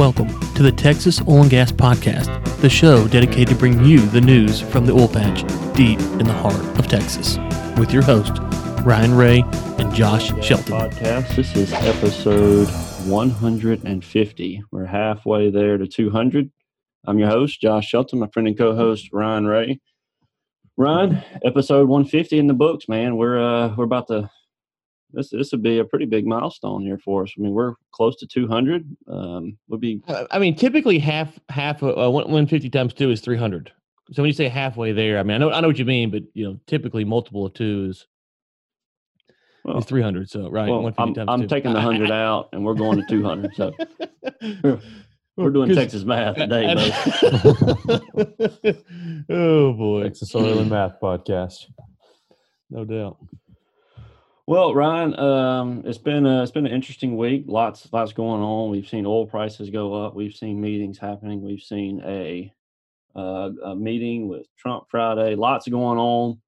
Welcome to the Texas Oil and Gas Podcast, the show dedicated to bring you the news from the oil patch deep in the heart of Texas, with your host, Ryan Ray and Josh Shelton. Podcast. This is episode 150. We're halfway there to 200. I'm your host, Josh Shelton, my friend and co-host Ryan Ray. Ryan, episode 150 in the books, man. We're uh we're about to this this would be a pretty big milestone here for us. I mean, we're close to 200. Um, would be Uh, I mean, typically half half uh, 150 times two is 300. So when you say halfway there, I mean, I know I know what you mean, but you know, typically multiple of two is, well, is 300. So right, well, 150 I'm, times I'm two. taking the I- I- hundred out, and we're going to 200. So we're doing Texas math today, I- oh boy, Texas Oil and Math Podcast. no doubt. Well, Ryan, um, it's been a, it's been an interesting week. Lots lots going on. We've seen oil prices go up. We've seen meetings happening. We've seen a, uh, a meeting with Trump Friday. Lots going on.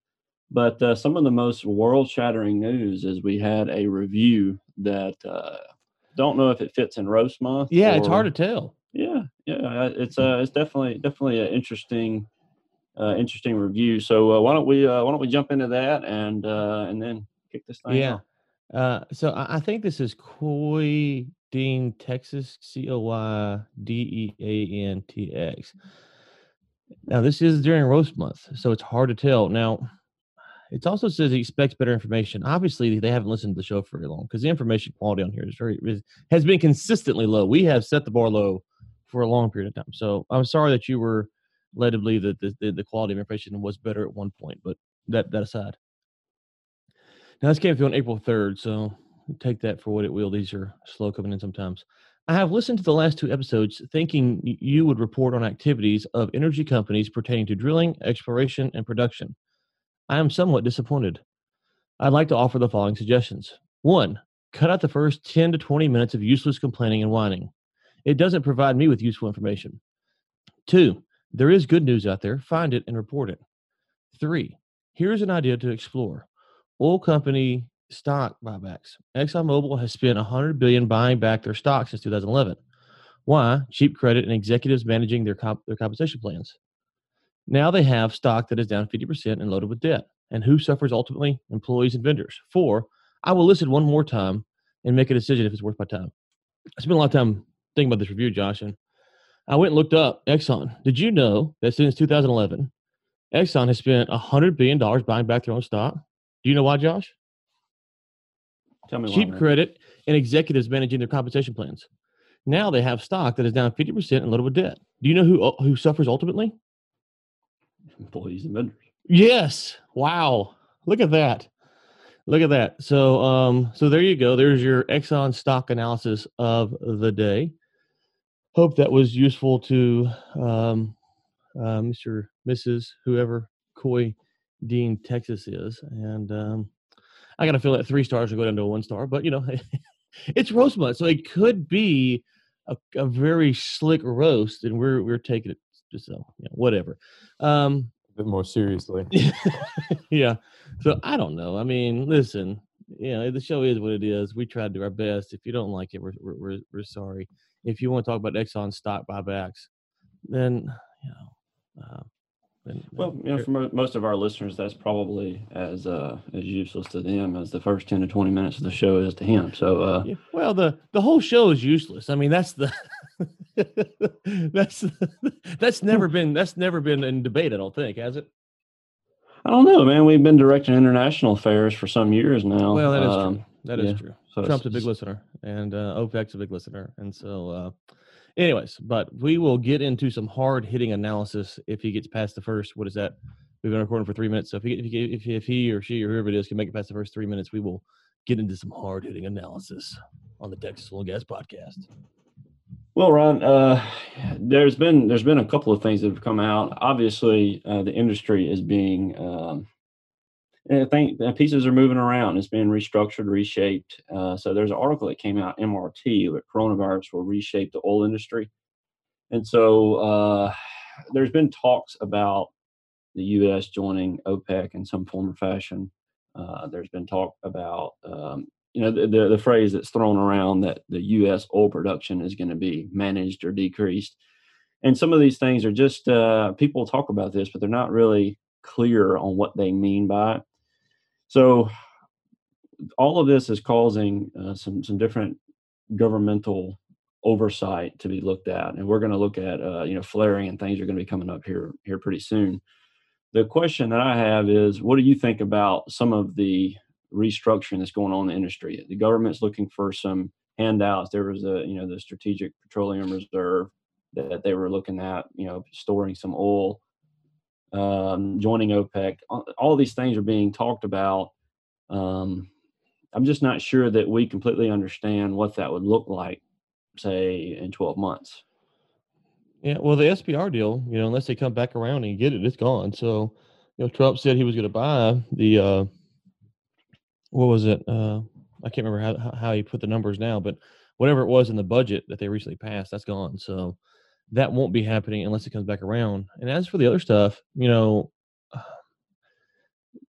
But uh, some of the most world shattering news is we had a review that uh, don't know if it fits in roast month. Yeah, it's hard to tell. yeah, yeah, it's uh, it's definitely definitely an interesting, uh, interesting review. So uh, why don't we uh, why don't we jump into that and uh, and then kick this thing Yeah. off? Uh, so I, I think this is Coy Dean, Texas, C O Y D E A N T X. Now this is during roast month, so it's hard to tell. Now, it also says he expects better information. Obviously, they haven't listened to the show for very long because the information quality on here is very is, has been consistently low. We have set the bar low for a long period of time. So I'm sorry that you were led to believe that the, the, the quality of information was better at one point, but that that aside. Now this came through on April 3rd, so take that for what it will. These are slow coming in sometimes. I have listened to the last two episodes thinking you would report on activities of energy companies pertaining to drilling, exploration, and production. I am somewhat disappointed. I'd like to offer the following suggestions. One, cut out the first 10 to 20 minutes of useless complaining and whining. It doesn't provide me with useful information. Two, there is good news out there. Find it and report it. Three, here's an idea to explore oil company stock buybacks. ExxonMobil has spent 100 billion buying back their stock since 2011. Why? Cheap credit and executives managing their comp- their compensation plans. Now they have stock that is down 50% and loaded with debt. And who suffers ultimately? Employees and vendors. Four, I will listen one more time and make a decision if it's worth my time. I spent a lot of time thinking about this review, Josh, and I went and looked up Exxon. Did you know that since 2011, Exxon has spent $100 billion buying back their own stock? Do you know why, Josh? Tell me cheap man. credit and executives managing their compensation plans. Now they have stock that is down 50% and a loaded with debt. Do you know who who suffers ultimately? employees and vendors. Yes. Wow. Look at that. Look at that. So um so there you go. There's your Exxon stock analysis of the day. Hope that was useful to um uh, Mr. Mrs. whoever Coy Dean Texas is. And um I got to feel that three stars will go down to a one star, but you know, it's roast so it could be a, a very slick roast, and we're we're taking it just so you know, whatever. Um, A bit more seriously. yeah. So I don't know. I mean, listen, you know, the show is what it is. We try to do our best. If you don't like it, we're we're we're, we're sorry. If you want to talk about Exxon stock buybacks, then you know, uh, then, Well, you know, for most of our listeners, that's probably as uh, as useless to them as the first ten to twenty minutes of the show is to him. So, uh, Yeah, well, the the whole show is useless. I mean, that's the that's that's never been that's never been in debate. I don't think has it. I don't know, man. We've been directing international affairs for some years now. Well, that is Um, true. That is yeah. true. So Trump's a big listener, and uh, OPEC's a big listener, and so, uh, anyways, but we will get into some hard hitting analysis if he gets past the first. What is that? We've been recording for three minutes, so if he if he, if he, if he or she or whoever it is can make it past the first three minutes, we will get into some hard hitting analysis on the Texas Oil Gas podcast. Well, Ron, uh, there's been there's been a couple of things that have come out. Obviously, uh, the industry is being um, I think uh, pieces are moving around. It's being restructured, reshaped. Uh, so there's an article that came out, MRT, that coronavirus will reshape the oil industry. And so uh, there's been talks about the U.S. joining OPEC in some form or fashion. Uh, there's been talk about um, you know the, the, the phrase that's thrown around that the U.S. oil production is going to be managed or decreased, and some of these things are just uh, people talk about this, but they're not really clear on what they mean by it. So all of this is causing uh, some some different governmental oversight to be looked at, and we're going to look at uh, you know flaring and things are going to be coming up here here pretty soon. The question that I have is, what do you think about some of the restructuring that's going on in the industry? The government's looking for some handouts. There was a you know the Strategic Petroleum Reserve that they were looking at, you know, storing some oil, um, joining OPEC. All, these things are being talked about. Um, I'm just not sure that we completely understand what that would look like, say, in 12 months. Yeah, well, the SPR deal, you know, unless they come back around and get it, it's gone. So, you know, Trump said he was going to buy the, uh, what was it? Uh, I can't remember how how he put the numbers now, but whatever it was in the budget that they recently passed, that's gone. So that won't be happening unless it comes back around. And as for the other stuff, you know,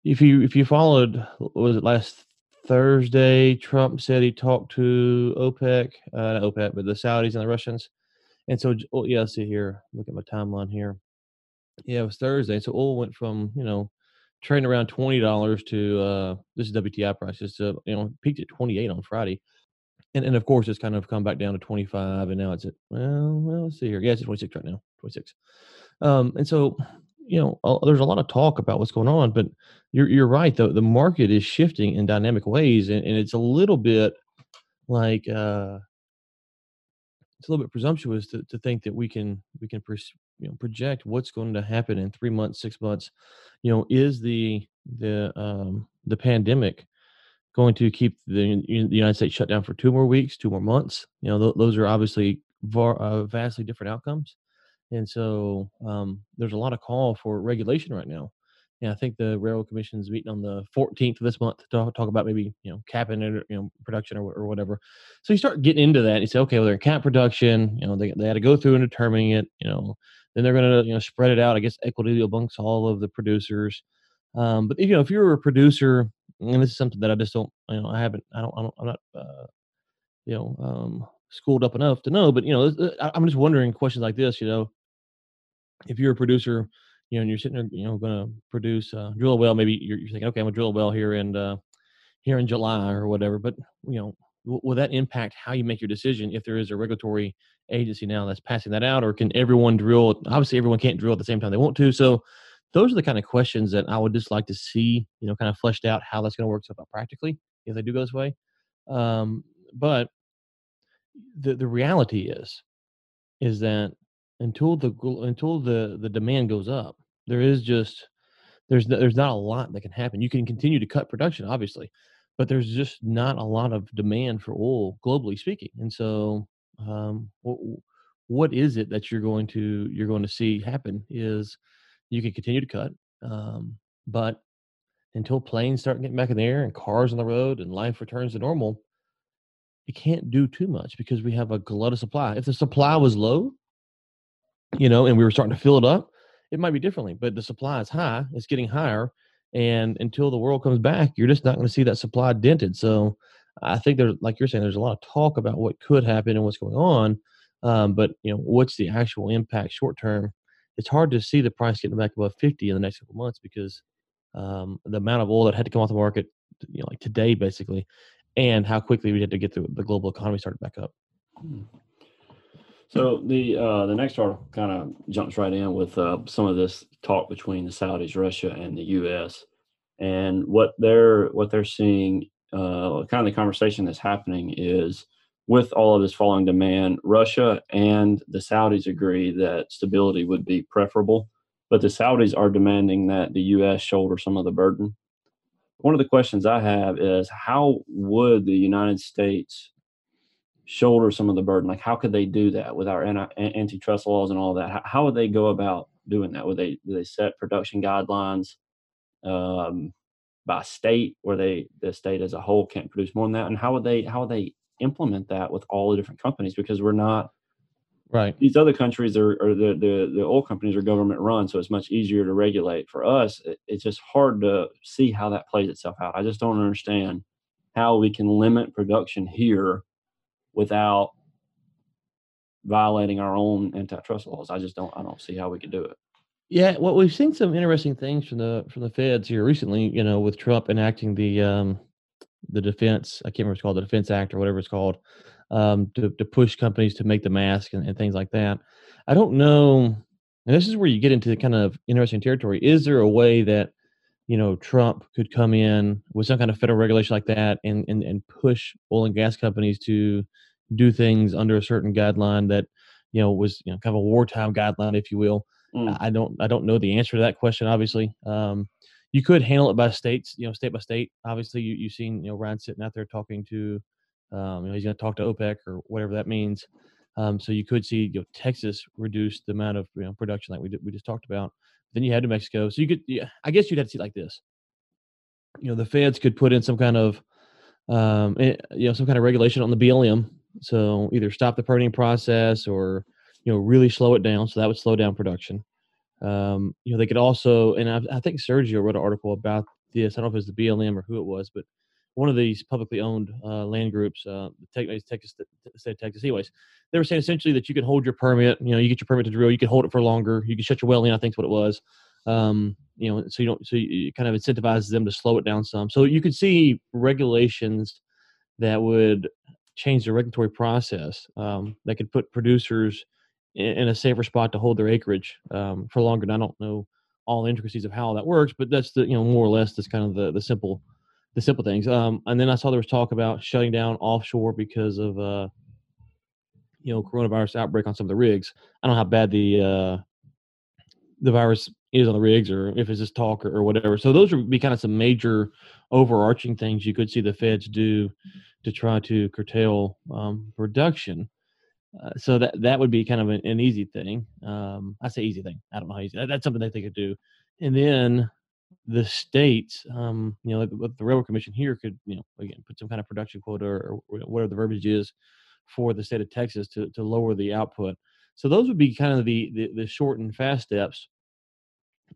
if you if you followed, was it last Thursday? Trump said he talked to OPEC, uh, not OPEC, but the Saudis and the Russians and so, oh, yeah, let's see here. Look at my timeline here. Yeah, it was Thursday. So oil went from, you know, trading around $20 to, uh, this is WTI prices, to, you know, peaked at 28 on Friday. And, and of course, it's kind of come back down to 25 and now it's at, well, well let's see here. Yeah, it's 26 right now, 26. Um, and so, you know, there's a lot of talk about what's going on, but you're, you're right. The, the market is shifting in dynamic ways. And, and it's a little bit like, uh, it's a little bit presumptuous to, to think that we can we can pers- you know project what's going to happen in three months six months you know is the the um the pandemic going to keep the, the united states shut down for two more weeks two more months you know th- those are obviously var- uh, vastly different outcomes and so um, there's a lot of call for regulation right now And I think the Railroad Commission is meeting on the 14th of this month to talk, talk about maybe you know capping it, or, you know, production or, or whatever. So you start getting into that. And you say, okay, well, they're cap production. You know, they they had to go through and determining it. You know, then they're going to you know spread it out. I guess equity amongst all of the producers. Um, but you know, if you're a producer, and this is something that I just don't, you know, I haven't, I don't, I don't I'm not, uh, you know, um, schooled up enough to know. But you know, I'm just wondering questions like this. You know, if you're a producer you know, and you're sitting there, you know, going to produce, uh, drill a well. Maybe you're, you're, thinking, okay, I'm gonna drill a well here and uh, here in July or whatever. But you know, will that impact how you make your decision if there is a regulatory agency now that's passing that out, or can everyone drill? Obviously, everyone can't drill at the same time they want to. So those are the kind of questions that I would just like to see, you know, kind of fleshed out how that's going to work out practically if they do go this way. Um, but the the reality is, is that until the until the the demand goes up there is just there's there's not a lot that can happen you can continue to cut production obviously but there's just not a lot of demand for oil globally speaking and so um, what, what is it that you're going to you're going to see happen is you can continue to cut um, but until planes start getting back in the air and cars on the road and life returns to normal you can't do too much because we have a glut of supply if the supply was low you know, and we were starting to fill it up, it might be differently. But the supply is high; it's getting higher, and until the world comes back, you're just not going to see that supply dented. So, I think there's, like you're saying, there's a lot of talk about what could happen and what's going on, um, but you know, what's the actual impact short term? It's hard to see the price getting back above 50 in the next couple months because um, the amount of oil that had to come off the market, you know, like today basically, and how quickly we had to get the, the global economy started back up. Hmm. So the uh, the next article kind of jumps right in with uh, some of this talk between the Saudis, Russia, and the U.S. and what they're what they're seeing. Uh, kind of the conversation that's happening is with all of this falling demand, Russia and the Saudis agree that stability would be preferable, but the Saudis are demanding that the U.S. shoulder some of the burden. One of the questions I have is how would the United States shoulder some of the burden? Like, how could they do that with our antitrust laws and all that? How, would they go about doing that? Would they they set production guidelines um, by state, where they the state as a whole can't produce more than that? And how would they how would they implement that with all the different companies? Because we're not right. These other countries are, or the, the the oil companies are government run, so it's much easier to regulate. For us, it, it's just hard to see how that plays itself out. I just don't understand how we can limit production here without violating our own antitrust laws. I just don't I don't see how we could do it. Yeah, well, we've seen some interesting things from the from the feds here recently. You know, with Trump enacting the um, the defense, I can't remember it's called, the Defense Act or whatever it's called, um, to to push companies to make the mask and, and things like that. I don't know. And this is where you get into the kind of interesting territory. Is there a way that you know Trump could come in with some kind of federal regulation like that and and, and push oil and gas companies to do things under a certain guideline that you know was you know kind of a wartime guideline, if you will. Mm. I don't I don't know the answer to that question. Obviously, um, you could handle it by states, you know, state by state. Obviously, you you've seen you know Ryan Sitton out there talking to, um, you know, he's going to talk to OPEC or whatever that means. Um, so you could see you know, Texas reduce the amount of you know, production like we did, we just talked about. Then you had New Mexico, so you could yeah, I guess you'd have to see like this. You know, the feds could put in some kind of um, eh, you know some kind of regulation on the BLM. So either stop the permitting process or you know really slow it down. So that would slow down production. Um, you know, they could also, and I, I think Sergio wrote an article about this. I don't know if it was the BLM or who it was, but one of these publicly owned uh, land groups, uh, Texas, Texas, state Texas. Anyways, they were saying essentially that you could hold your permit. You know, you get your permit to drill, you can hold it for longer. You can shut your well in. I think is what it was. Um, you know, so you don't, so you kind of incentivizes them to slow it down some. So you could see regulations that would change the regulatory process um, that could put producers in, a safer spot to hold their acreage um, for longer. And I don't know all the intricacies of how that works, but that's the you know more or less that's kind of the the simple the simple things. Um, and then I saw there was talk about shutting down offshore because of uh, you know coronavirus outbreak on some of the rigs. I don't know how bad the uh, the virus is on the rigs, or if it's just talk or, or whatever. So those would be kind of some major overarching things you could see the feds do to try to curtail um, production. Uh, so that that would be kind of an, an easy thing. Um, I say easy thing. I don't know how easy. That, that's something that they could do. And then the states, um, you know, the railroad commission here could, you know, again, put some kind of production quota or, or whatever the verbiage is for the state of Texas to to lower the output. So those would be kind of the the, the short and fast steps.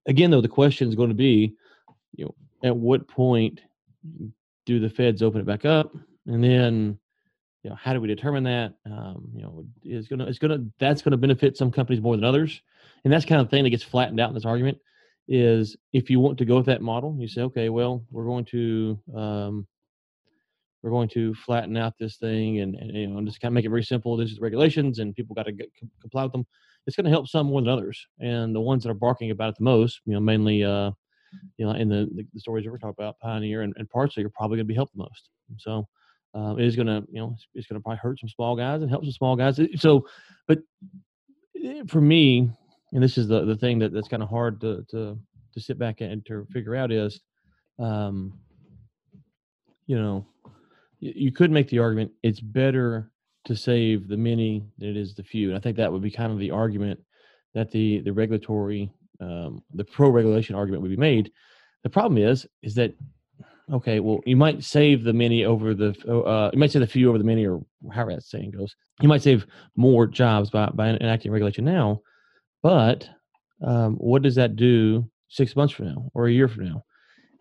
Again, though, the question is going to be, you know, at what point do the feds open it back up, and then you know how do we determine that? Um, you know is gonna it's gonna that's gonna benefit some companies more than others. And that's kind of the thing that gets flattened out in this argument is if you want to go with that model you say okay well we're going to um, we're going to flatten out this thing and, and you know and just kind of make it very simple. This is the regulations and people got to comply with them. It's going to help some more than others. And the ones that are barking about it the most you know mainly uh, you know in the, the stories that we're talking about pioneer and, and parsley are probably going to be helped the most. So uh, it is going to, you know, it's, it's going to probably hurt some small guys and help some small guys. So, but eh, for me, and this is the the thing that that's kind of hard to to to sit back and to figure out is, um, you know, you, you could make the argument it's better to save the many than it is the few, and I think that would be kind of the argument that the the regulatory um, the pro regulation argument would be made. The problem is is that okay, well, you might save the many over the, uh, you might say the few over the many, or however that saying goes. You might save more jobs by, by enacting regulation now, but um, what does that do six months from now or a year from now?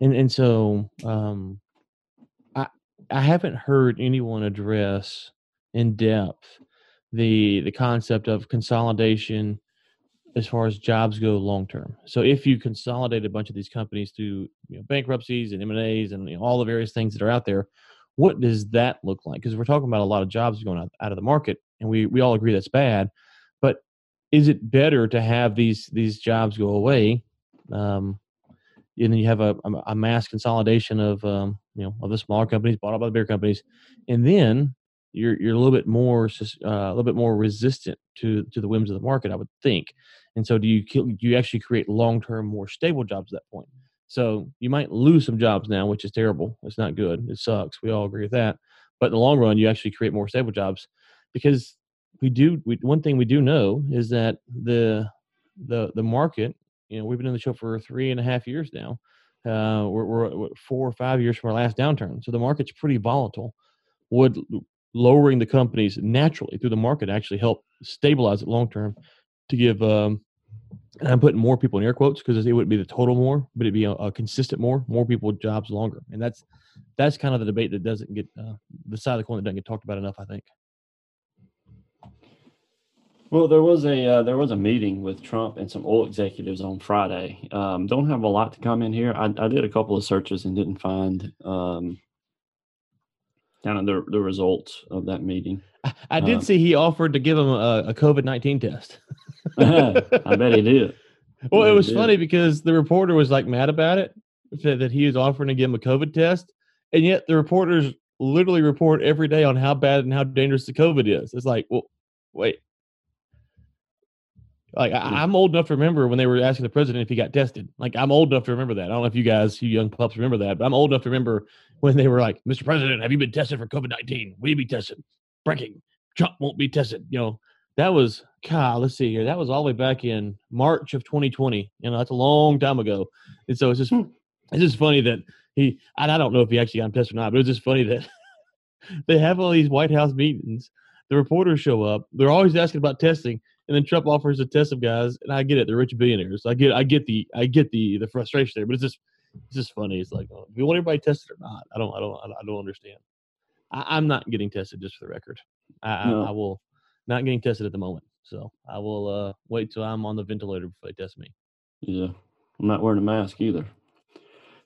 And and so um, I I haven't heard anyone address in depth the the concept of consolidation as far as jobs go long term. So if you consolidate a bunch of these companies through you know, bankruptcies and M and A's and you know, all the various things that are out there, what does that look like? Because we're talking about a lot of jobs going out, out of the market, and we we all agree that's bad. But is it better to have these these jobs go away, um, and then you have a, a mass consolidation of um, you know of the smaller companies bought up by the bigger companies, and then you're you're a little bit more uh, a little bit more resistant to to the whims of the market, I would think. And so, do you do you actually create long term, more stable jobs at that point? So you might lose some jobs now, which is terrible. It's not good. It sucks. We all agree with that. But in the long run, you actually create more stable jobs because we do. We, one thing we do know is that the the the market. You know, we've been in the show for three and a half years now. Uh, we're, we're four or five years from our last downturn, so the market's pretty volatile. Would lowering the companies naturally through the market actually help stabilize it long term to give um, and I'm putting more people in air quotes because it wouldn't be the total more, but it'd be a, a, consistent more, more people jobs longer, and that's that's kind of the debate that doesn't get uh, the side of the coin that doesn't get talked about enough. I think. Well, there was a uh, there was a meeting with Trump and some oil executives on Friday. Um, don't have a lot to come in here. I, I did a couple of searches and didn't find um, kind of the the results of that meeting. I, I did Um, see he offered to give him a, a COVID nineteen test. I bet he did. Well, it was did. funny because the reporter was like mad about it, said that he was offering to give him a COVID test, and yet the reporters literally report every day on how bad and how dangerous the COVID is. It's like, well, wait. Like Hmm. I, I'm old enough to remember when they were asking the president if he got tested. Like I'm old enough to remember that. I don't know if you guys, you young pups, remember that, but I'm old enough to remember when they were like, "Mr. President, have you been tested for COVID nineteen? Will you be tested? Breaking: Trump won't be tested." You know, that was God. Let's see here. That was all the way back in March of 2020. You know, that's a long time ago. And so it's just Hmm. it's just funny that he. And I don't know if he actually got tested or not, but it's just funny that they have all these White House meetings. The reporters show up. They're always asking about testing, and then Trump offers to test some guys. And I get it; they're rich billionaires. I get, I get the, I get the, the frustration there. But it's just, it's just funny. It's like, oh, do you want everybody tested or not? I don't, I don't, I don't understand. I, I'm not getting tested, just for the record. I, No. I, I will not getting tested at the moment. So I will uh, wait till I'm on the ventilator before they test me. Yeah, I'm not wearing a mask either.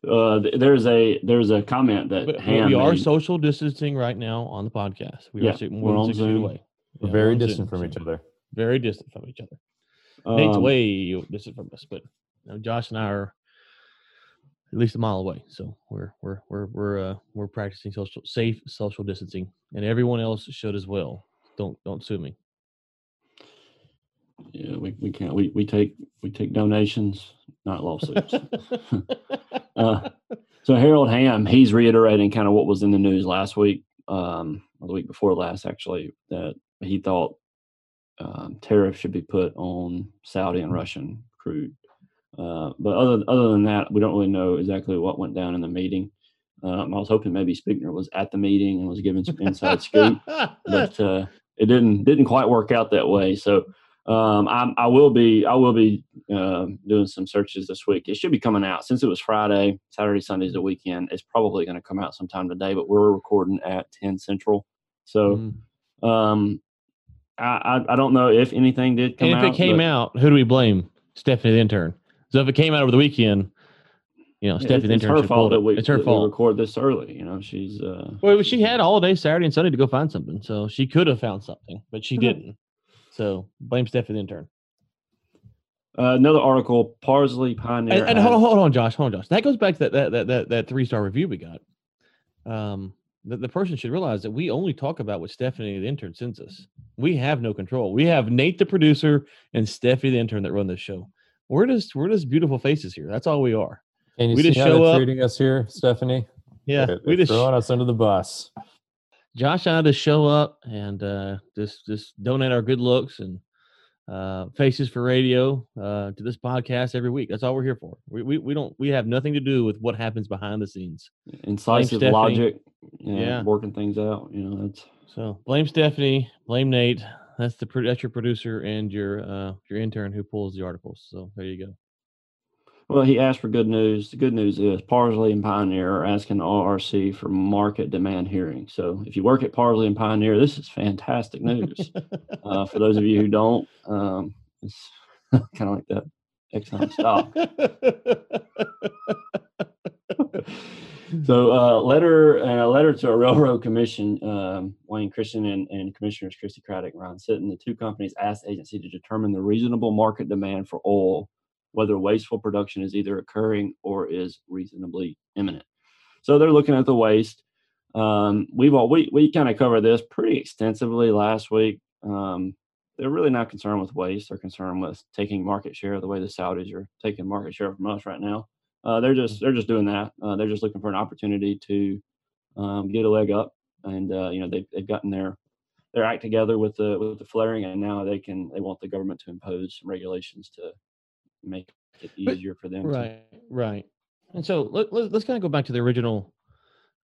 Uh, there's a there's a comment that But, but Ham we are made. social distancing right now on the podcast. We Yeah, are six, we're more on than six feet Zoom. away. We're Yeah, very on Zoom, distant from each other. Very distant from each other. Nate's Um, way distant from us, but you know, Josh and I are at least a mile away. So we're we're we're we're uh, we're practicing social safe social distancing, and everyone else should as well. Don't don't sue me. Yeah, we, we can't. We, we take we take donations, not lawsuits. uh, so Harold Hamm, he's reiterating kind of what was in the news last week, um, or the week before last, actually, that he thought um, tariffs should be put on Saudi and Russian crude. Uh, but other other than that, we don't really know exactly what went down in the meeting. Um, I was hoping maybe Spiegner was at the meeting and was giving some inside scoop, but uh, it didn't didn't quite work out that way. So um, I'm, I will be I will be uh, doing some searches this week. It should be coming out since it was Friday, Saturday, Sunday's the weekend. It's probably going to come out sometime today, but we're recording at 10 Central. So Mm. um, I, I I don't know if anything did come and if out. it came but out, who do we blame? Stephanie the intern. So if it came out over the weekend, you know, Stephanie the it's intern her fault that we, it's her that we record this early. You know, she's uh, Well, she had all day Saturday and Sunday to go find something, so she could have found something, but she Mhm. didn't. So blame Stephanie the intern. uh, another article. Parsley Pioneer. And, and hold on, hold on, Josh, hold on, Josh. That goes back to that that that that, that three star review we got. Um, the, the person should realize that we only talk about what Stephanie the intern sends us. We have no control. We have Nate the producer and Stephanie the intern that run this show. We're just we're just beautiful faces here. That's all we are. Can you We see just how show up- treating us here, Stephanie? Yeah, They're- we they're just throwing us under the bus. Josh and I just show up and uh, just just donate our good looks and uh, faces for radio uh, to this podcast every week. That's all we're here for. We, we we don't we have nothing to do with what happens behind the scenes. incisive logic. you know, Yeah. working things out. You know, that's So blame Stephanie, blame Nate. That's the that's your producer and your uh, your intern who pulls the articles. So there you go. Well, he asked for good news. The good news is Parsley and Pioneer are asking the RRC for market demand hearing. So if you work at Parsley and Pioneer, this is fantastic news. uh, for those of you who don't, um, it's kind of like that Exxon stock. So, uh, letter uh, a letter to a railroad commission, um, Wayne Christian and, and Commissioners Christi Craddick, Ryan Sitton, the two companies asked the agency to determine the reasonable market demand for oil, whether wasteful production is either occurring or is reasonably imminent. So they're looking at the waste. Um, we've all we we kind of covered this pretty extensively last week. Um, they're really not concerned with waste; they're concerned with taking market share the way the Saudis are taking market share from us right now. Uh, they're just they're just doing that. Uh, they're just looking for an opportunity to um, get a leg up, and uh, you know they've they've gotten their their act together with the with the flaring, and now they can they want the government to impose some regulations to make it easier for them. To, right, right. And so let, let, let's kind of go back to the original,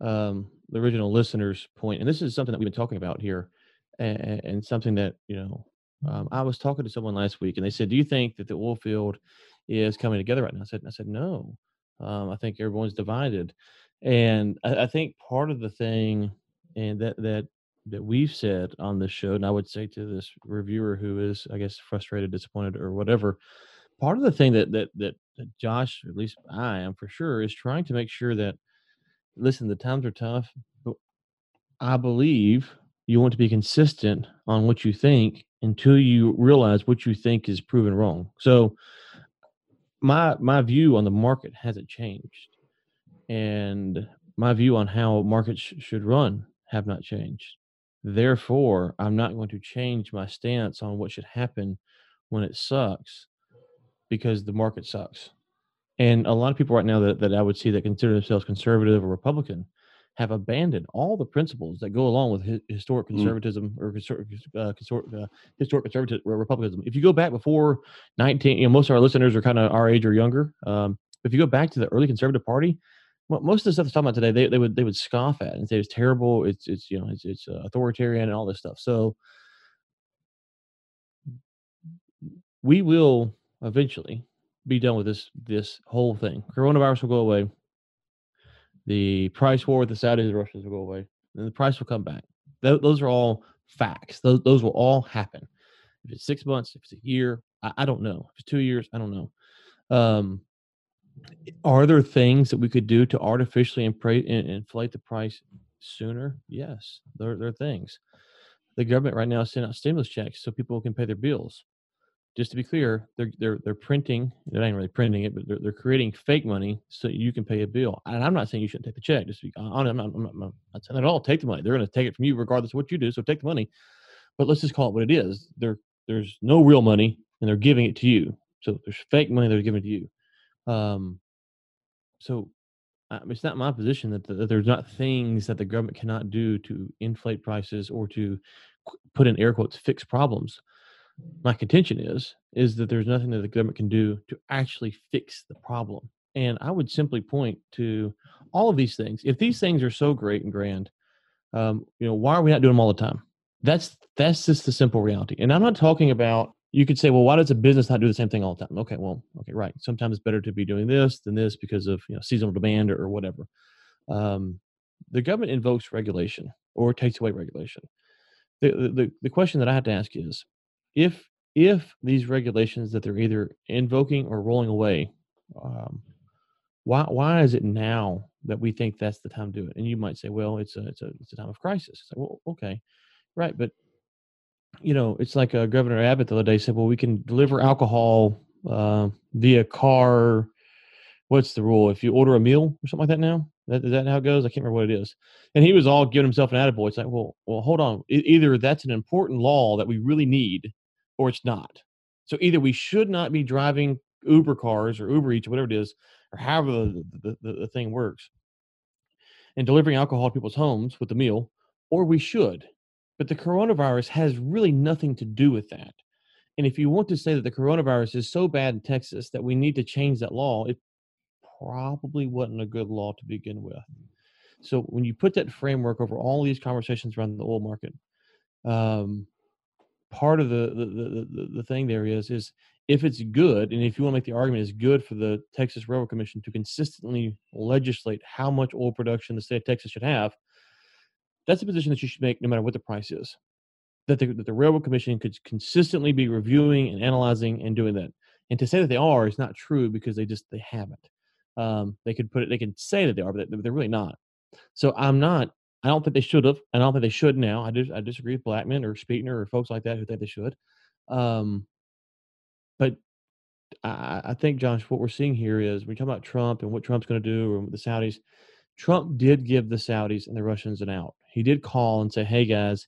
um, the original listeners' point, and this is something that we've been talking about here, and, and something that you know Um, I was talking to someone last week, and they said, "Do you think that the oil field is coming together right now?" I said, "I said no. Um, I think everyone's divided, and I, I think part of the thing, and that that that we've said on this show, and I would say to this reviewer who is, I guess, frustrated, disappointed, or whatever, part of the thing that that that, that Josh, at least I am for sure, is trying to make sure that listen, the times are tough, but I believe you want to be consistent on what you think until you realize what you think is proven wrong. So my my view on the market hasn't changed, and my view on how markets sh- should run have not changed. Therefore, I'm not going to change my stance on what should happen when it sucks because the market sucks. And a lot of people right now that, that I would see that consider themselves conservative or Republican have abandoned all the principles that go along with hi- historic Mm. conservatism or conser- uh, consor- uh, historic conservative republicanism. If you go back before 19, you know, most of our listeners are kind of our age or younger. Um, if you go back to the early conservative party, mo- most of the stuff that's talking about today, they, they would they would scoff at and say it's terrible, it's it's you know it's it's uh, authoritarian and all this stuff. So we will eventually be done with this this whole thing. Coronavirus will go away. The price war with the Saudis and the Russians will go away. And the price will come back. Tho- those are all facts. Those those will all happen. If it's six months, if it's a year, I, I don't know. If it's two years, I don't know. Um, are there things that we could do to artificially impra- in- inflate the price sooner? Yes, there, there are things. The government right now is sending out stimulus checks so people can pay their bills just to be clear, they're they're they're printing. They're not really printing it, but they're, they're creating fake money so you can pay a bill. And I'm not saying you shouldn't take the check. Just be honest, I'm not, I'm not, I'm not saying at all. Take the money. They're going to take it from you regardless of what you do. So take the money. But let's just call it what it is. There there's no real money, and they're giving it to you. So there's fake money they're giving to you. Um, so I it's not my position that, that there's not things that the government cannot do to inflate prices or to put in air quotes fix problems my contention is is that there's nothing that the government can do to actually fix the problem. And i would simply point to all of these things. If these things are so great and grand um, you know why are we not doing them all the time? That's that's just the simple reality. And i'm not talking about you could say well why does a business not do the same thing all the time? Okay well okay right. Sometimes it's better to be doing this than this because of you know seasonal demand or, or whatever. Um, the government invokes regulation or takes away regulation. The, the the the question that i have to ask is if if these regulations that they're either invoking or rolling away, um, why why is it now that we think that's the time to do it? And you might say, well, it's a it's a it's a time of crisis. It's like, well, okay, right, but you know, it's like uh, Governor Abbott the other day said, well, we can deliver alcohol uh, via car. What's the rule? If you order a meal or something like that now, that, is that how it goes? I can't remember what it is. And he was all giving himself an attaboy. It's like, well, well, hold on. E- either that's an important law that we really need, or it's not. So either we should not be driving Uber cars or Uber Eats or whatever it is, or however the, the, the, the thing works, and delivering alcohol to people's homes with the meal, or we should. But the coronavirus has really nothing to do with that. And if you want to say that the coronavirus is so bad in Texas that we need to change that law, it probably wasn't a good law to begin with. So when you put that framework over all these conversations around the oil market, um, part of the the, the the thing there is is if it's good and if you want to make the argument it's good for the Texas Railroad Commission to consistently legislate how much oil production the state of Texas should have, that's a position that you should make no matter what the price is. That the, that the Railroad Commission could consistently be reviewing and analyzing and doing that. And to say that they are is not true because they just they haven't. Um, they could put it. They can say that they are, but they're really not. So I'm not. I don't think they should have. And I don't think they should now. I dis, I disagree with Blackman or Speetner or folks like that who think they should. Um, but I, I think, Josh, what we're seeing here is we talk about Trump and what Trump's going to do or the Saudis. Trump did give the Saudis and the Russians an out. He did call and say, "Hey guys,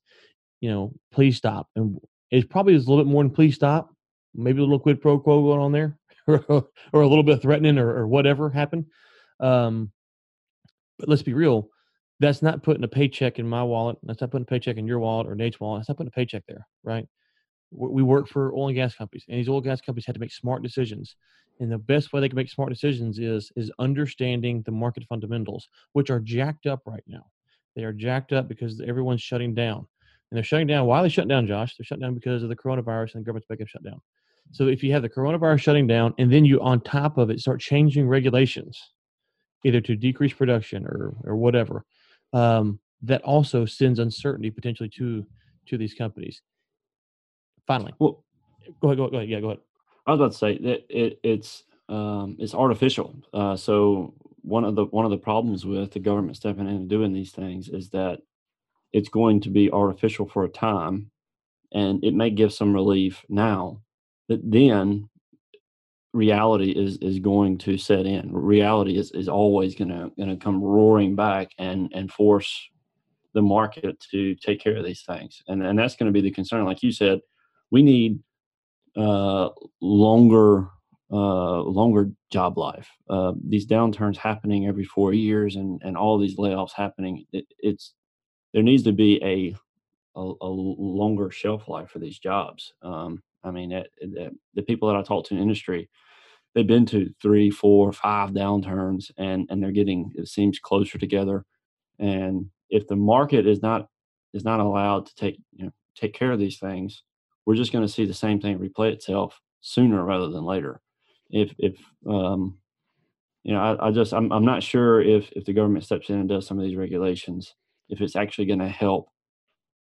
you know, please stop." And it's probably a little bit more than "please stop." Maybe a little quid pro quo going on there, or a little bit threatening or, or whatever happened. Um, but let's be real. That's not putting a paycheck in my wallet. That's not putting a paycheck in your wallet or Nate's wallet. That's not putting a paycheck there, right? We work for oil and gas companies, and these oil and gas companies had to make smart decisions. And the best way they can make smart decisions is is understanding the market fundamentals, which are jacked up right now. They are jacked up because everyone's shutting down. and they're shutting down. Why are they shutting down, Josh? They're shutting down because of the coronavirus and the government's making them shut down. So if you have the coronavirus shutting down, and then you on top of it start changing regulations, either to decrease production or or whatever, um, that also sends uncertainty potentially to to these companies. Finally, Well, go ahead, go ahead, go ahead. Yeah, go ahead. I was about to say that it, it's um, it's artificial. Uh, so one of the one of the problems with the government stepping in and doing these things is that it's going to be artificial for a time, and it may give some relief now, but then reality is is going to set in. Reality is is always gonna gonna come roaring back and and force the market to take care of these things, and and that's going to be the concern. Like you said, we need uh, longer uh, longer job life. Uh, these downturns happening every four years, and and all these layoffs happening. It, it's there needs to be a, a a longer shelf life for these jobs. Um, I mean, it, it, the people that I talk to in industry, they've been to three, four, five downturns, and and they're getting it seems closer together. And if the market is not is not allowed to take you know take care of these things, we're just going to see the same thing replay itself sooner rather than later. If if um, you know, I, I just I'm I'm not sure if if the government steps in and does some of these regulations, if it's actually going to help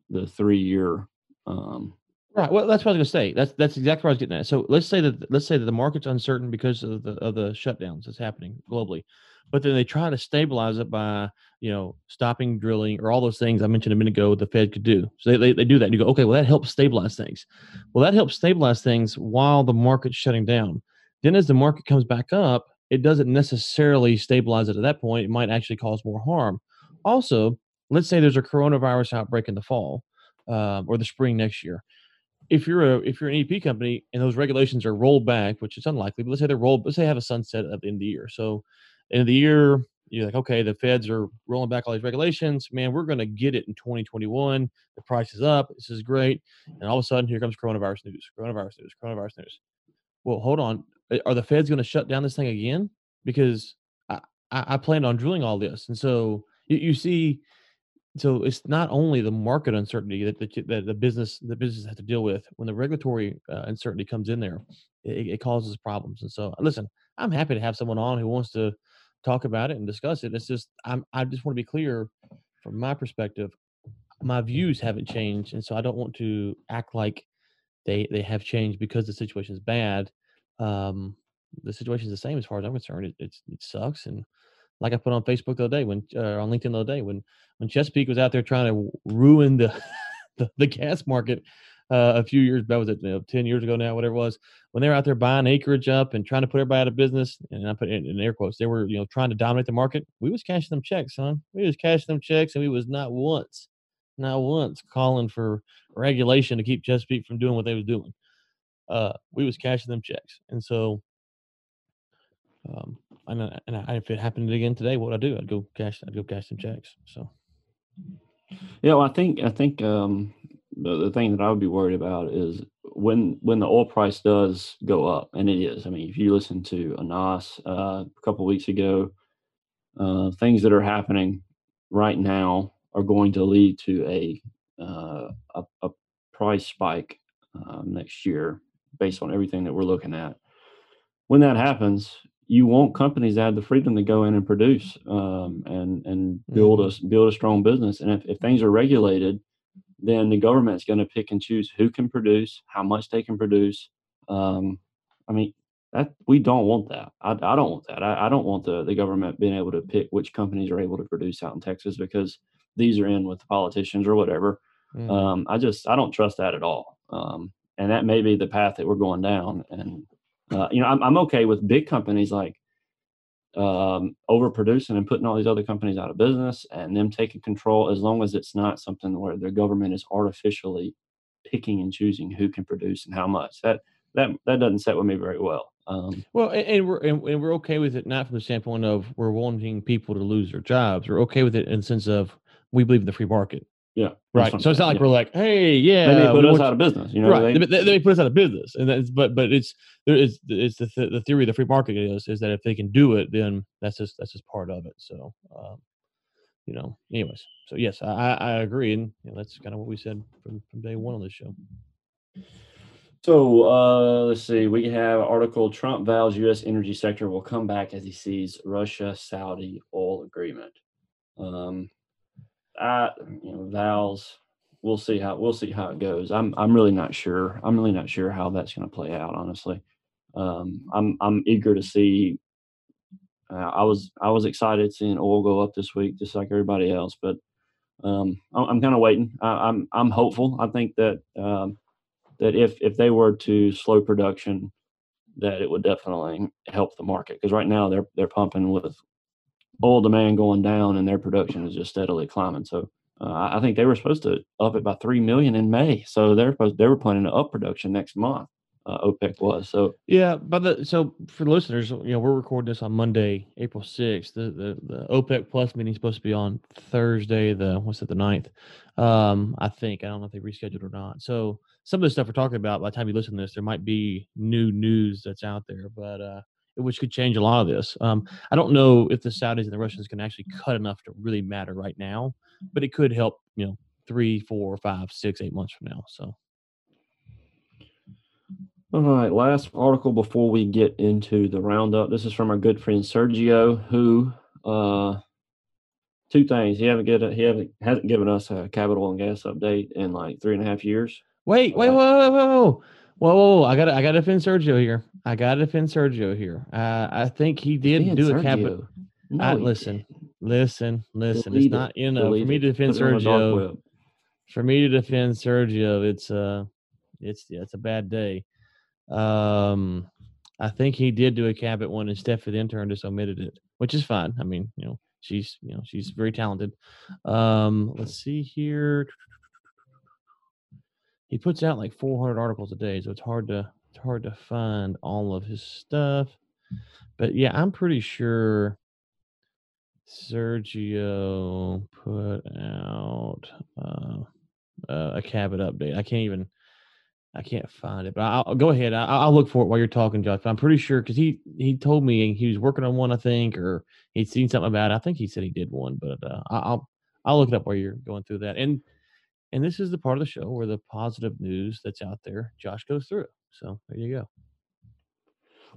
the three year um, Right. Well, that's what I was going to say. That's that's exactly what I was getting at. So let's say that let's say that the market's uncertain because of the of the shutdowns that's happening globally, but then they try to stabilize it by you know stopping drilling or all those things I mentioned a minute ago. The Fed could do. So they, they, they do that. And you go, okay, well that helps stabilize things. Well, that helps stabilize things while the market's shutting down. Then as the market comes back up, it doesn't necessarily stabilize it at that point. It might actually cause more harm. Also, let's say there's a coronavirus outbreak in the fall um, or the spring next year if you're a if you're an EP company and those regulations are rolled back, which is unlikely, but let's say they're rolled, let's say have a sunset at the end of the year. So end of the year, you're like, okay, the feds are rolling back all these regulations. Man, we're gonna get it in 2021. The price is up. This is great. And all of a sudden, here comes coronavirus news, coronavirus news, coronavirus news. Well, hold on. Are the feds gonna shut down this thing again? Because I, I, I planned on drilling all this. And so you, you see so it's not only the market uncertainty that the, that the business the business has to deal with when the regulatory uh, uncertainty comes in there it, it, causes problems. And so listen i'm happy to have someone on who wants to talk about it and discuss it. It's just i'm i just want to be clear from my perspective my views haven't changed and so i don't want to act like they they have changed because the situation is bad. Um the situation is the same as far as i'm concerned. It, it, it sucks and like I put on Facebook the other day when uh, on LinkedIn the other day when when Chesapeake was out there trying to ruin the the, the gas market uh, a few years that was it you know, 10 years ago now whatever it was when they were out there buying acreage up and trying to put everybody out of business and I put it in air quotes they were you know trying to dominate the market we was cashing them checks son. We was cashing them checks and we was not once not once calling for regulation to keep Chesapeake from doing what they was doing. Uh, we was cashing them checks and so um, and, I, and I, if it happened again today, what I do? I'd go cash. I'd go cash some checks. So, yeah, well, I think I think um, the, the thing that I would be worried about is when when the oil price does go up, and it is. I mean, if you listen to Anas uh, a couple weeks ago, uh, things that are happening right now are going to lead to a uh, a, a, price spike um, next year based on everything that we're looking at. When that happens, you want companies that have the freedom to go in and produce um, and and build mm-hmm. a build a strong business. And if, if things are regulated, then the government's going to pick and choose who can produce, how much they can produce. Um, I mean, that we don't want that. I, I don't want that. I, I, don't want the, the government being able to pick which companies are able to produce out in Texas because these are in with the politicians or whatever. Mm. Um, I just I don't trust that at all. Um, and that may be the path that we're going down. And uh, you know, I'm, I'm okay with big companies like um, overproducing and putting all these other companies out of business and them taking control as long as it's not something where the government is artificially picking and choosing who can produce and how much. That that that doesn't set with me very well. Um, well, and, and we're and, and, we're okay with it not from the standpoint of we're wanting people to lose their jobs. We're okay with it in the sense of we believe in the free market. Yeah. Right. So it's not like yeah. we're like, hey, yeah, they may put us out of business. You know, right? They, they, they, put us out of business, and that's but but it's there is it's the th- the theory of the free market is is that if they can do it, then that's just that's just part of it. So, um, you know, anyways. So yes, I, I agree, and you know, that's kind of what we said from, from day one on this show. So uh, let's see. We have article: Trump vows U.S. energy sector will come back as he sees Russia-Saudi oil agreement. Um, I, you know, vows. We'll see how we'll see how it goes. I'm I'm really not sure. I'm really not sure how that's going to play out. Honestly, um, I'm I'm eager to see. Uh, I was I was excited seeing oil go up this week, just like everybody else. But um, I'm, kind of waiting. I, I'm I'm hopeful. I think that. Um, that if if they were to slow production, that it would definitely help the market because right now they're they're pumping with oil demand going down and their production is just steadily climbing. So uh, I think they were supposed to up it by three million in May. So they're supposed they were planning to up production next month. Uh, OPEC was so Yeah, but the so for listeners, you know, we're recording this on Monday, April sixth. The, the the OPEC Plus meeting is supposed to be on Thursday, the what's it, the 9th. Um, I think I don't know if they rescheduled or not. So some of the stuff we're talking about by the time you listen to this, there might be new news that's out there, but uh, which could change a lot of this. Um, I don't know if the Saudis and the Russians can actually cut enough to really matter right now, but it could help. You know, three, four, five, six, eight months from now. So. All right, last article before we get into the roundup. This is from our good friend Sergio, who uh, two things. He haven't get he haven't hasn't given us a Cabot Oil and Gas update in like three and a half years. Wait, wait, Uh, whoa, whoa, whoa, whoa, whoa! I got, I got to defend Sergio here. I got to defend Sergio here. Uh, I think he did Defend do a Cabot. No, I, listen, listen, listen. Delete it's not you know for me to defend Put it on the dark Sergio. For me to defend Sergio, it's uh, it's yeah, it's a bad day. Um, I think he did do a Cabot one, and Steph, the intern, just omitted it, which is fine. I mean, you know, she's you know she's very talented. Um, let's see here. He puts out like 400 articles a day, so it's hard to hard to find all of his stuff. But yeah, I'm pretty sure Sergio put out uh, uh, a Cabot update. I can't even I can't find it, but I'll, go ahead. I, I'll look for it while you're talking, Josh. But I'm pretty sure because he he told me he was working on one, I think, or he'd seen something about it. I think he said he did one, but uh, I'll I'll look it up while you're going through that. And and this is the part of the show where the positive news that's out there, Josh goes through. So there you go.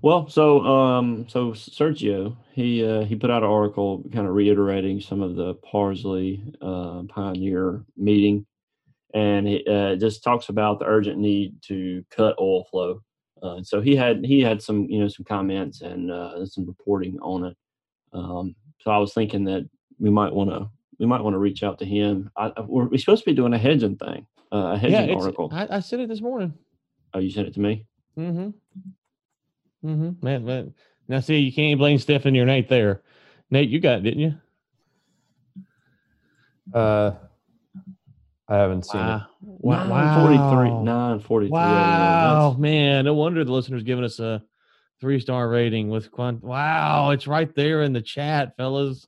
Well, so um, so Sergio, he uh, he put out an article kind of reiterating some of the Parsley uh, Pioneer meeting, and it uh, just talks about the urgent need to cut oil flow. Uh, and so he had he had some you know some comments and uh, some reporting on it. Um, so I was thinking that we might want to we might want to reach out to him. I, we're, we're supposed to be doing a hedging thing, uh, a hedging it's, article. I, I said it this morning. Oh, you sent it to me. Mm-hmm. Mm-hmm. Man, man. Now see, you can't blame Stephen or Nate there. Nate, you got it, didn't you? Uh, I haven't seen it. Wow. Nine forty three. Wow. Nine forty three. Wow, man. No wonder the listeners giving us a three star rating with quant. Wow, it's right there in the chat, fellas.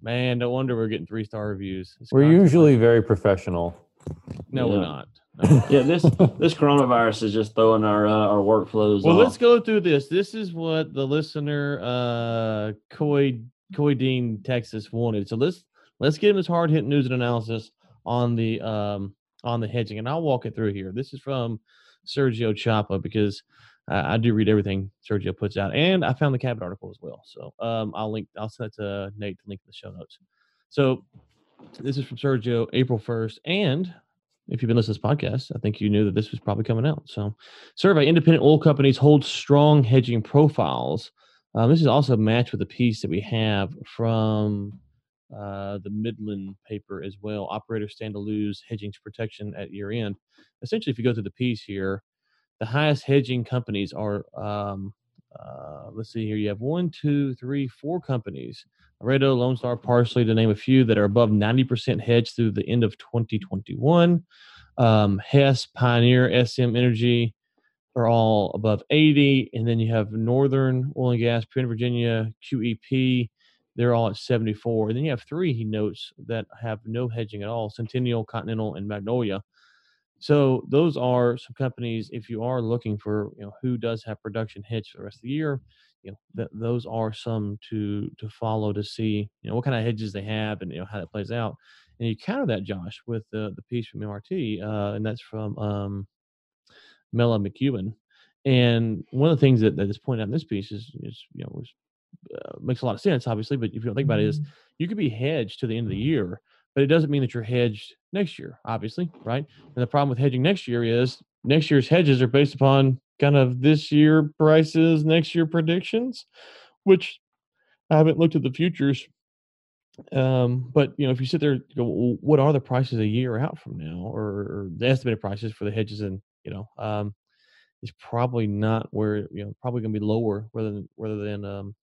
Man, no wonder we're getting three star reviews. It's We're constantly- usually very professional. no, we're not. No. yeah, this this coronavirus is just throwing our uh, our workflows. Well, off. let's go through this. This is what the listener, uh, Coy Coy Dean, Texas wanted. So let's let's get him his hard hit news and analysis on the um on the hedging, and I'll walk it through here. This is from Sergio Chapa because uh, I do read everything Sergio puts out, and I found the Cabot article as well. So um, I'll link. I'll send it to Nate to link in the show notes. So this is from Sergio, April first, and if you've been listening to this podcast, I think you knew that this was probably coming out. So survey independent oil companies hold strong hedging profiles. Um, this is also matched with a piece that we have from uh, the Midland paper as well. Operators stand to lose hedging protection at year end. Essentially, if you go through the piece here, the highest hedging companies are, um, uh, let's see here, you have one, two, three, four companies. Laredo, Lone Star, Parsley, to name a few that are above 90% hedged through the end of 2021. Um, Hess, Pioneer, SM Energy, are all above 80. And then you have Northern Oil and Gas, Penn Virginia, QEP. They're all at 74. And then you have three, he notes, that have no hedging at all Centennial, Continental, and Magnolia. So those are some companies, if you are looking for, you know, who does have production hedge for the rest of the year, you know th- those are some to to follow to see you know what kind of hedges they have and you know how that plays out. And you counter that, Josh, with the the piece from MRT, uh, and that's from um, Mella McEwen. And one of the things that, that is pointed out in this piece is, is you know, was, uh, makes a lot of sense, obviously, but if you don't think about it, is you could be hedged to the end of the year, but it doesn't mean that you're hedged next year, obviously, right? And the problem with hedging next year is next year's hedges are based upon kind of this year prices, next year predictions, which I haven't looked at the futures. Um, but you know, if you sit there, and go, well, what are the prices a year out from now, or, or the estimated prices for the hedges, and you know, um, is probably not where you know probably going to be lower rather than rather than um,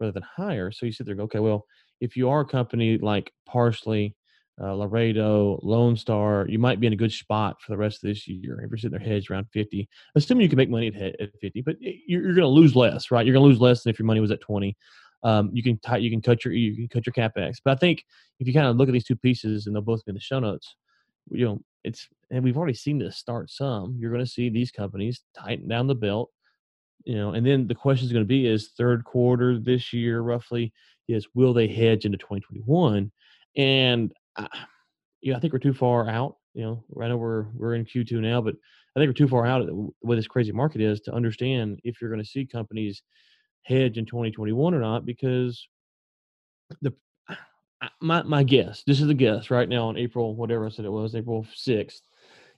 rather than higher. So you sit there and go, okay, well, if you are a company like Parsley, uh, Laredo, Lone Star, you might be in a good spot for the rest of this year. If you're sitting there hedged around 50, assuming you can make money at, at 50, but you're, you're going to lose less, right? You're going to lose less than if your money was at 20 um, you can you can cut your you can cut your capex. But I think if you kind of look at these two pieces, and they'll both be in the show notes, you know, it's and we've already seen this start some. You're going to see these companies tighten down the belt, you know, and then the question is going to be: is third quarter this year roughly is will they hedge into 2021? And I, yeah, I think we're too far out. You know, I know we're we're in Q2 now, but I think we're too far out way this crazy market is to understand if you're going to see companies hedge in 2021 or not because the my my guess, this is a guess right now on April whatever I said it was, April 6th,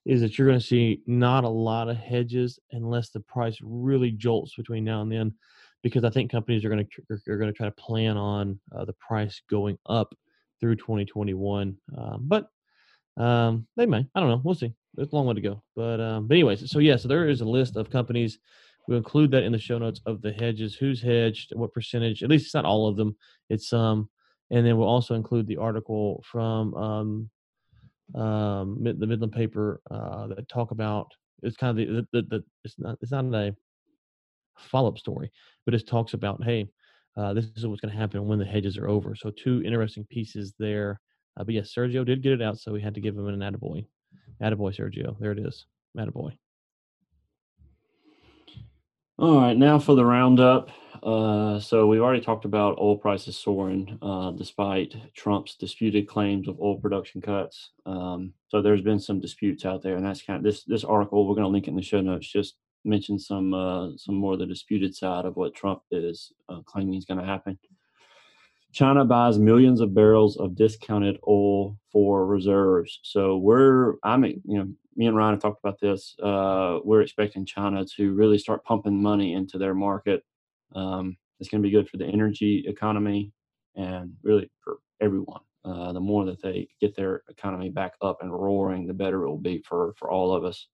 is that you're going to see not a lot of hedges unless the price really jolts between now and then because I think companies are going to are going to try to plan on uh, the price going up through 2021. Um, but um, they may. I don't know. We'll see. There's a long way to go. But um, but anyways, so yeah, so there is a list of companies We'll include that in the show notes of the hedges, who's hedged, what percentage. At least it's not all of them. It's some, um, and then we'll also include the article from um, um, the Midland paper uh, that talk about. It's kind of the, the, the, the it's not it's not a follow up story, but it talks about hey, uh, this is what's going to happen when the hedges are over. So two interesting pieces there. Uh, but yes, Sergio did get it out, so we had to give him an attaboy. Attaboy, Sergio. There it is. Attaboy. All right, now for the roundup. Uh, so we've already talked about oil prices soaring uh, despite Trump's disputed claims of oil production cuts. Um, so there's been some disputes out there, and that's kind of this this article. We're going to link it in the show notes. Just mention some uh, some more of the disputed side of what Trump is uh, claiming is going to happen. China buys millions of barrels of discounted oil for reserves. So we're, I mean, you know, me and Ryan have talked about this. Uh, we're expecting China to really start pumping money into their market. Um, it's going to be good for the energy economy and really for everyone. Uh, the more that they get their economy back up and roaring, the better it will be for for all of us.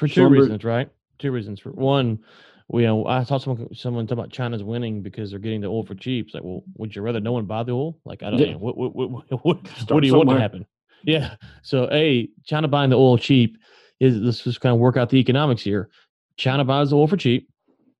For two reasons, right? Two reasons. For one, we, you know, I saw someone someone talk about China's winning because they're getting the oil for cheap. It's like, well, would you rather no one buy the oil? Like, I don't yeah. know. What what what, what, what do you somewhere. want to happen? Yeah. So, a China buying the oil cheap is let's just kind of work out the economics here. China buys the oil for cheap,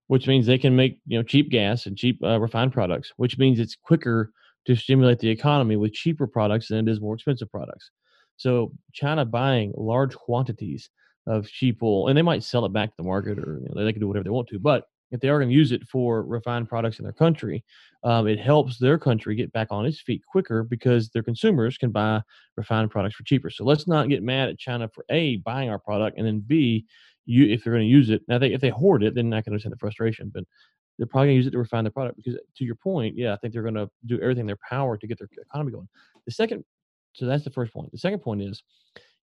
which means they can make you know cheap gas and cheap uh, refined products, which means it's quicker to stimulate the economy with cheaper products than it is more expensive products. So, China buying large quantities of oil, and they might sell it back to the market, or you know, they can do whatever they want to. But if they are going to use it for refined products in their country, um, it helps their country get back on its feet quicker because their consumers can buy refined products for cheaper. So let's not get mad at China for a buying our product, and then b, you if they're going to use it now, they, if they hoard it, then I can understand the frustration, but they're probably going to use it to refine their product because, to your point, yeah, I think they're going to do everything in their power to get their economy going. The second, so that's the first point. The second point is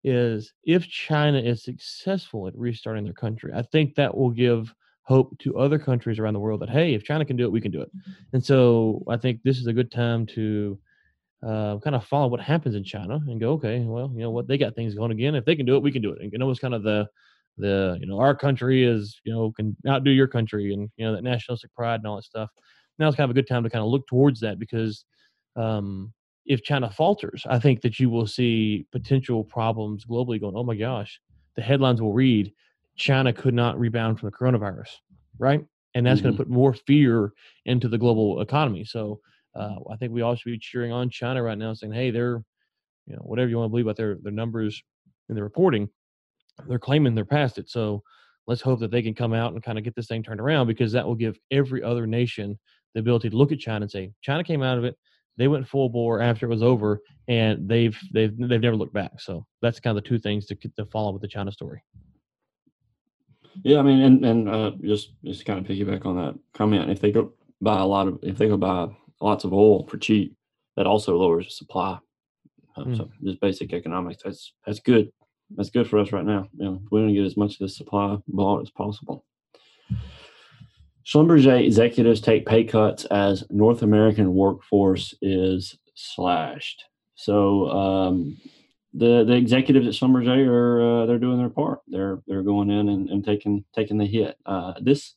is if China is successful at restarting their country, I think that will give hope to other countries around the world that hey, if China can do it, we can do it. Mm-hmm. And so I think this is a good time to uh, kind of follow what happens in China and go, okay, well, you know what, they got things going again. If they can do it, we can do it. And you know, it's kind of the the you know our country is you know can outdo your country and you know that nationalistic pride and all that stuff. Now it's kind of a good time to kind of look towards that because um, if China falters, I think that you will see potential problems globally going, oh my gosh, the headlines will read China could not rebound from the coronavirus, right? And that's mm-hmm. going to put more fear into the global economy. So uh, I think we all should be cheering on China right now, saying, hey, they're, you know, whatever you want to believe about their, their numbers and their reporting, they're claiming they're past it. So let's hope that they can come out and kind of get this thing turned around because that will give every other nation the ability to look at China and say, China came out of it. They went full bore after it was over, and they've they've they've never looked back. So that's kind of the two things to to follow with the China story. Yeah, I mean, and and uh, just just kind of piggyback on that comment. If they go buy a lot of, if they go buy lots of oil for cheap, that also lowers the supply. Uh, mm. So just basic economics. That's that's good. That's good for us right now. You know, we want to get as much of the supply bought as possible. Schlumberger executives take pay cuts as North American workforce is slashed. So um, the the executives at Schlumberger are uh, they're doing their part. They're they're going in and, and taking taking the hit. Uh, this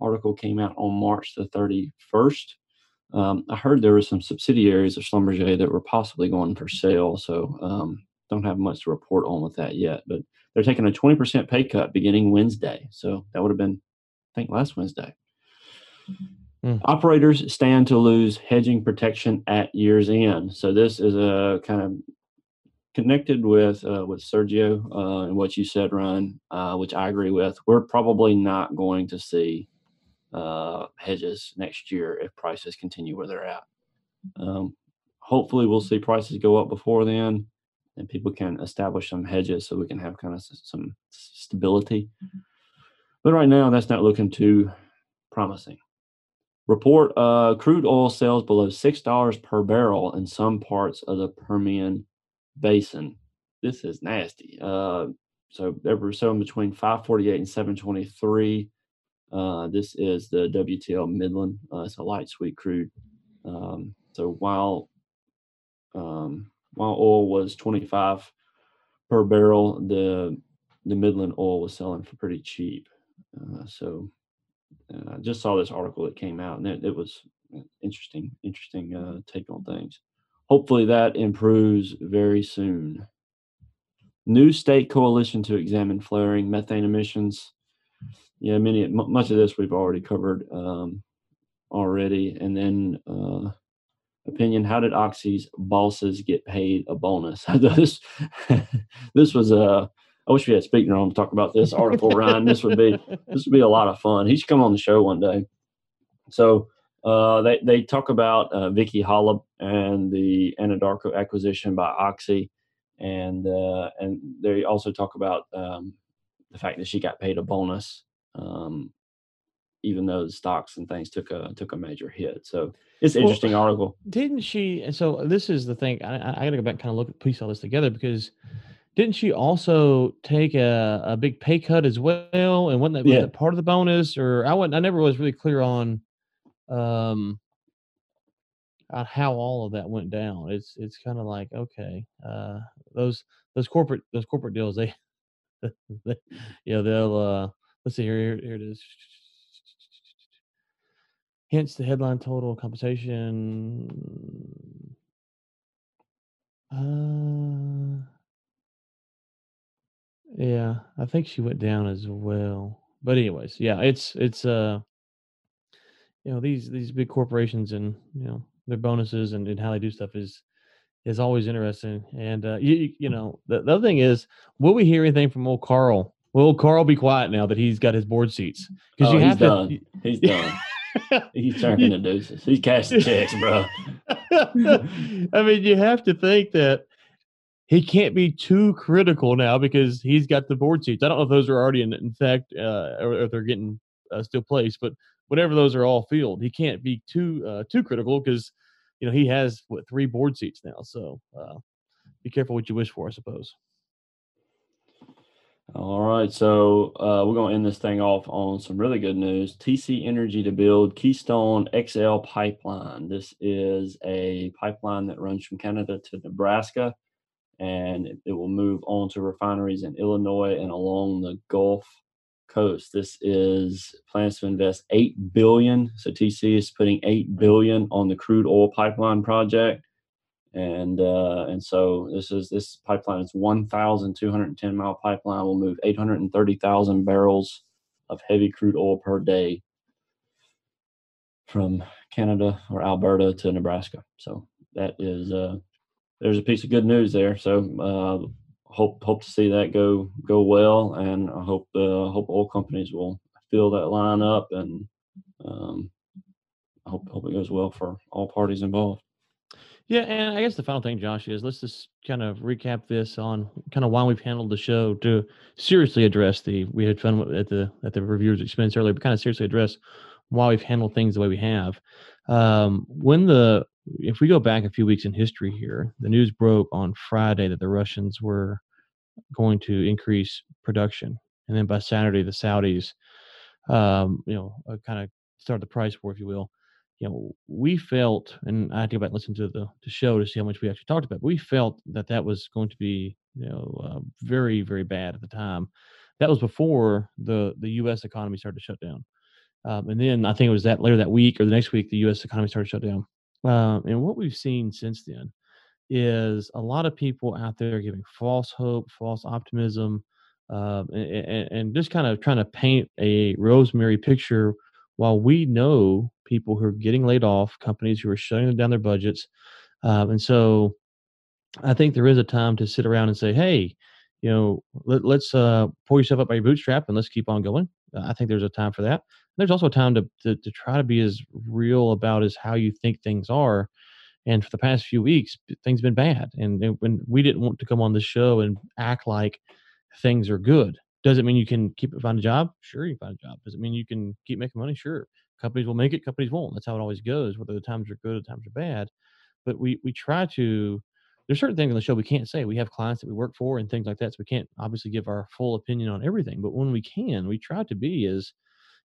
article came out on March the thirty first. Um, I heard there were some subsidiaries of Schlumberger that were possibly going for sale. So um, don't have much to report on with that yet. But they're taking a twenty percent pay cut beginning Wednesday. So that would have been think last Wednesday. Mm. Operators stand to lose hedging protection at year's end. So this is a kind of connected with uh, with Sergio uh, and what you said, Ryan, uh, which I agree with. We're probably not going to see uh, hedges next year if prices continue where they're at. Um, hopefully, we'll see prices go up before then, and people can establish some hedges so we can have kind of some stability. But right now, that's not looking too promising. Report uh, crude oil sales below $6 per barrel in some parts of the Permian Basin. This is nasty. Uh, so ever so in between 548 and 723. Uh, this is the WTI Midland. Uh, it's a light sweet crude. Um, so while um, while oil was 25 per barrel, the the Midland oil was selling for pretty cheap. Uh, so uh, I just saw this article that came out, and it, it was interesting, interesting uh, take on things. Hopefully, that improves very soon. New state coalition to examine flaring methane emissions. Yeah, many much of this we've already covered um, already, and then uh, opinion: How did Oxy's bosses get paid a bonus? this this was a I wish we had speaking on to talk about this article, Ryan. This would be this would be a lot of fun. He should come on the show one day. So uh, they they talk about uh, Vicki Hollub and the Anadarko acquisition by Oxy, and uh, and they also talk about um, the fact that she got paid a bonus, um, even though the stocks and things took a took a major hit. So it's an well, interesting article. Didn't she? And so this is the thing. I, I got to go back and kind of look at piece all this together because didn't she also take a, a big pay cut as well? And wasn't that, yeah. was that part of the bonus? Or I went I never was really clear on um on how all of that went down. It's it's kind of like okay, uh, those those corporate those corporate deals they, they you know they'll uh, let's see here, here here it is. Hence the headline total compensation. Uh, yeah, I think she went down as well. But anyways, yeah, it's it's uh you know these these big corporations and you know their bonuses and, and how they do stuff is is always interesting. And uh you you know the, the other thing is, will we hear anything from old Carl? Will Carl be quiet now that he's got his board seats? Because oh, you have he's to. Done. He's done. he's turning the deuces. He's cashing checks, bro. I mean, you have to think that he can't be too critical now because he's got the board seats. I don't know if those are already in, in fact, uh, or if they're getting uh, still placed, but whatever those are all filled, he can't be too uh, too critical because you know he has what three board seats now. So uh, be careful what you wish for, I suppose. All right, so uh, we're going to end this thing off on some really good news. TC Energy to build Keystone XL pipeline. This is a pipeline that runs from Canada to Nebraska and it, will move on to refineries in Illinois and along the Gulf Coast. This is plans to invest eight billion. So TC is putting eight billion on the crude oil pipeline project, and uh, and so this is this pipeline is one thousand two hundred ten mile pipeline will move eight hundred and thirty thousand barrels of heavy crude oil per day from Canada or Alberta to Nebraska. So that is uh, there's a piece of good news there. So uh, hope hope to see that go go well, and I hope uh, hope oil companies will fill that line up, and um, I hope hope it goes well for all parties involved. Yeah, and I guess the final thing, Josh, is let's just kind of recap this on kind of why we've handled the show to seriously address the we had fun at the at the reviewers' expense earlier, but kind of seriously address why we've handled things the way we have. Um, when the if we go back a few weeks in history here, the news broke on Friday that the Russians were going to increase production, and then by Saturday the Saudis, um, you know, uh, kind of started the price war, if you will you know, we felt, and I had to go back and listen to the, the show to see how much we actually talked about. But we felt that that was going to be, you know, uh, very, very bad at the time. That was before the the U.S. economy started to shut down, um, and then I think it was that later that week or the next week the U.S. economy started to shut down. Um, and what we've seen since then is a lot of people out there giving false hope, false optimism, um, and, and just kind of trying to paint a rosemary picture while we know people who are getting laid off, companies who are shutting down their budgets, um, and so I think there is a time to sit around and say, "Hey, you know, let, us uh, pull yourself up by your bootstrap and let's keep on going." Uh, I think there's a time for that. There's also a time to, to to try to be as real about as how you think things are. And for the past few weeks, things have been bad. And, when we didn't want to come on the show and act like things are good. Does it mean you can keep find a job? Sure, you find a job. Does it mean you can keep making money? Sure. Companies will make it. Companies won't. That's how it always goes. Whether the times are good or the times are bad. But we we try to. There's certain things on the show we can't say. We have clients that we work for and things like that, so we can't obviously give our full opinion on everything. But when we can, we try to be as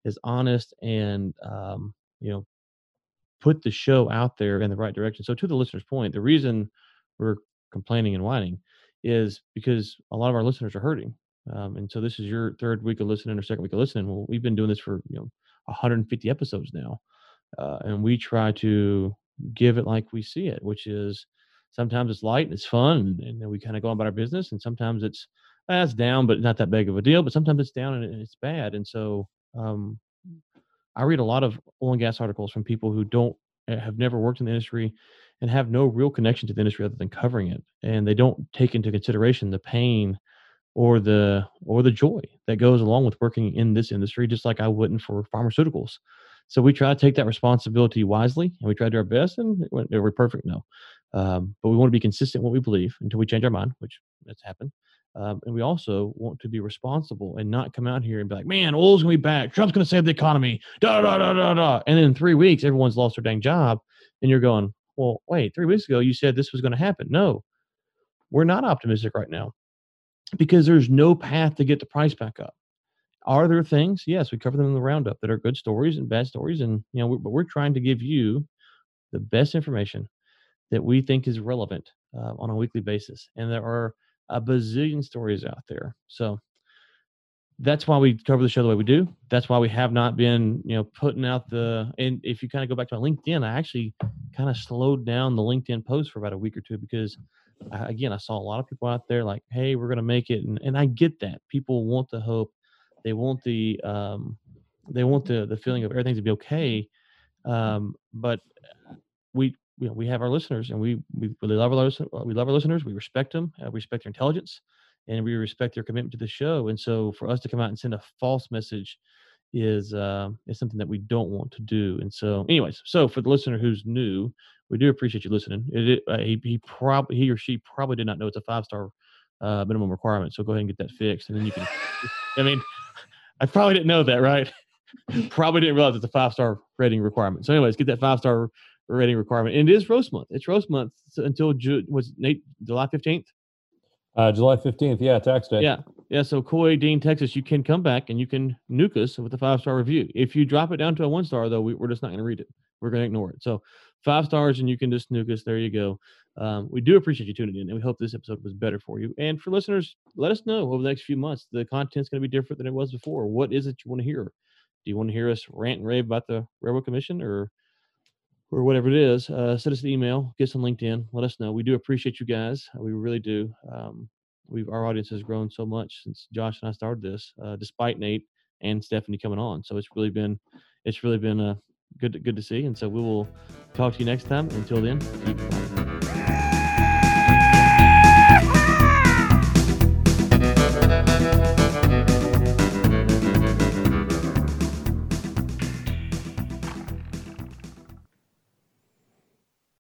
as honest and um, you know put the show out there in the right direction. So to the listener's point, the reason we're complaining and whining is because a lot of our listeners are hurting. Um, and so this is your third week of listening or second week of listening. Well, we've been doing this for you know 150 episodes now, uh, and we try to give it like we see it, which is sometimes it's light and it's fun, and, then we kind of go on about our business, and sometimes it's that's eh, down, but not that big of a deal. But sometimes it's down and, it's bad, and so um, I read a lot of oil and gas articles from people who don't eh, have never worked in the industry and have no real connection to the industry other than covering it, and they don't take into consideration the pain or the or the joy that goes along with working in this industry just like i wouldn't for pharmaceuticals. So we try to take that responsibility wisely and we try to do our best and we're we perfect. No um, but we want to be consistent in what we believe until we change our mind which that's happened um, and we also want to be responsible and not come out here and be like man oil's going to be back trump's going to save the economy da da da da da and then in three weeks everyone's lost their dang job and you're going well wait three weeks ago you said this was going to happen no we're not optimistic right now because there's no path to get the price back up. Are there things? Yes, we cover them in the roundup that are good stories and bad stories, and you know, we, but we're trying to give you the best information that we think is relevant uh, on a weekly basis. And there are a bazillion stories out there. So that's why we cover the show the way we do. That's why we have not been, you know, putting out the. And if you kind of go back to my LinkedIn, I actually kind of slowed down the LinkedIn post for about a week or two because again, I saw a lot of people out there like, "Hey, we're gonna make it," and, and I get that. People want the hope, they want the um, they want the the feeling of everything to be okay. Um, but we you know we have our listeners, and we we really love our we love our listeners. We respect them. Uh, we respect their intelligence, and we respect their commitment to the show. And so, for us to come out and send a false message is uh, is something that we don't want to do. And so, anyways, so for the listener who's new, we do appreciate you listening. It, uh, he he probably he or she probably did not know it's a five star uh, minimum requirement. So go ahead and get that fixed, and then you can. I mean, I probably didn't know that, right? probably didn't realize it's a five star rating requirement. So, anyways, get that five star rating requirement. And it is roast month. It's roast month until Ju- was Nate July fifteenth. Uh, July 15th. Yeah, tax day. Yeah. Yeah. So, Coy, Dean, Texas, you can come back and you can nuke us with a five star review. If you drop it down to a one star, though, we, are just not going to read it. We're going to ignore it. So, five stars and you can just nuke us. There you go. Um, we do appreciate you tuning in and we hope this episode was better for you. And for listeners, let us know over the next few months. The content's going to be different than it was before. What is it you want to hear? Do you want to hear us rant and rave about the Railroad Commission or or whatever it is, uh, send us an email, get us on LinkedIn, let us know. We do appreciate you guys. We really do. Um, we've our audience has grown so much since Josh and I started this, uh, despite Nate and Stephanie coming on. So it's really been it's really been uh, good good to see. And so we will talk to you next time. Until then, keep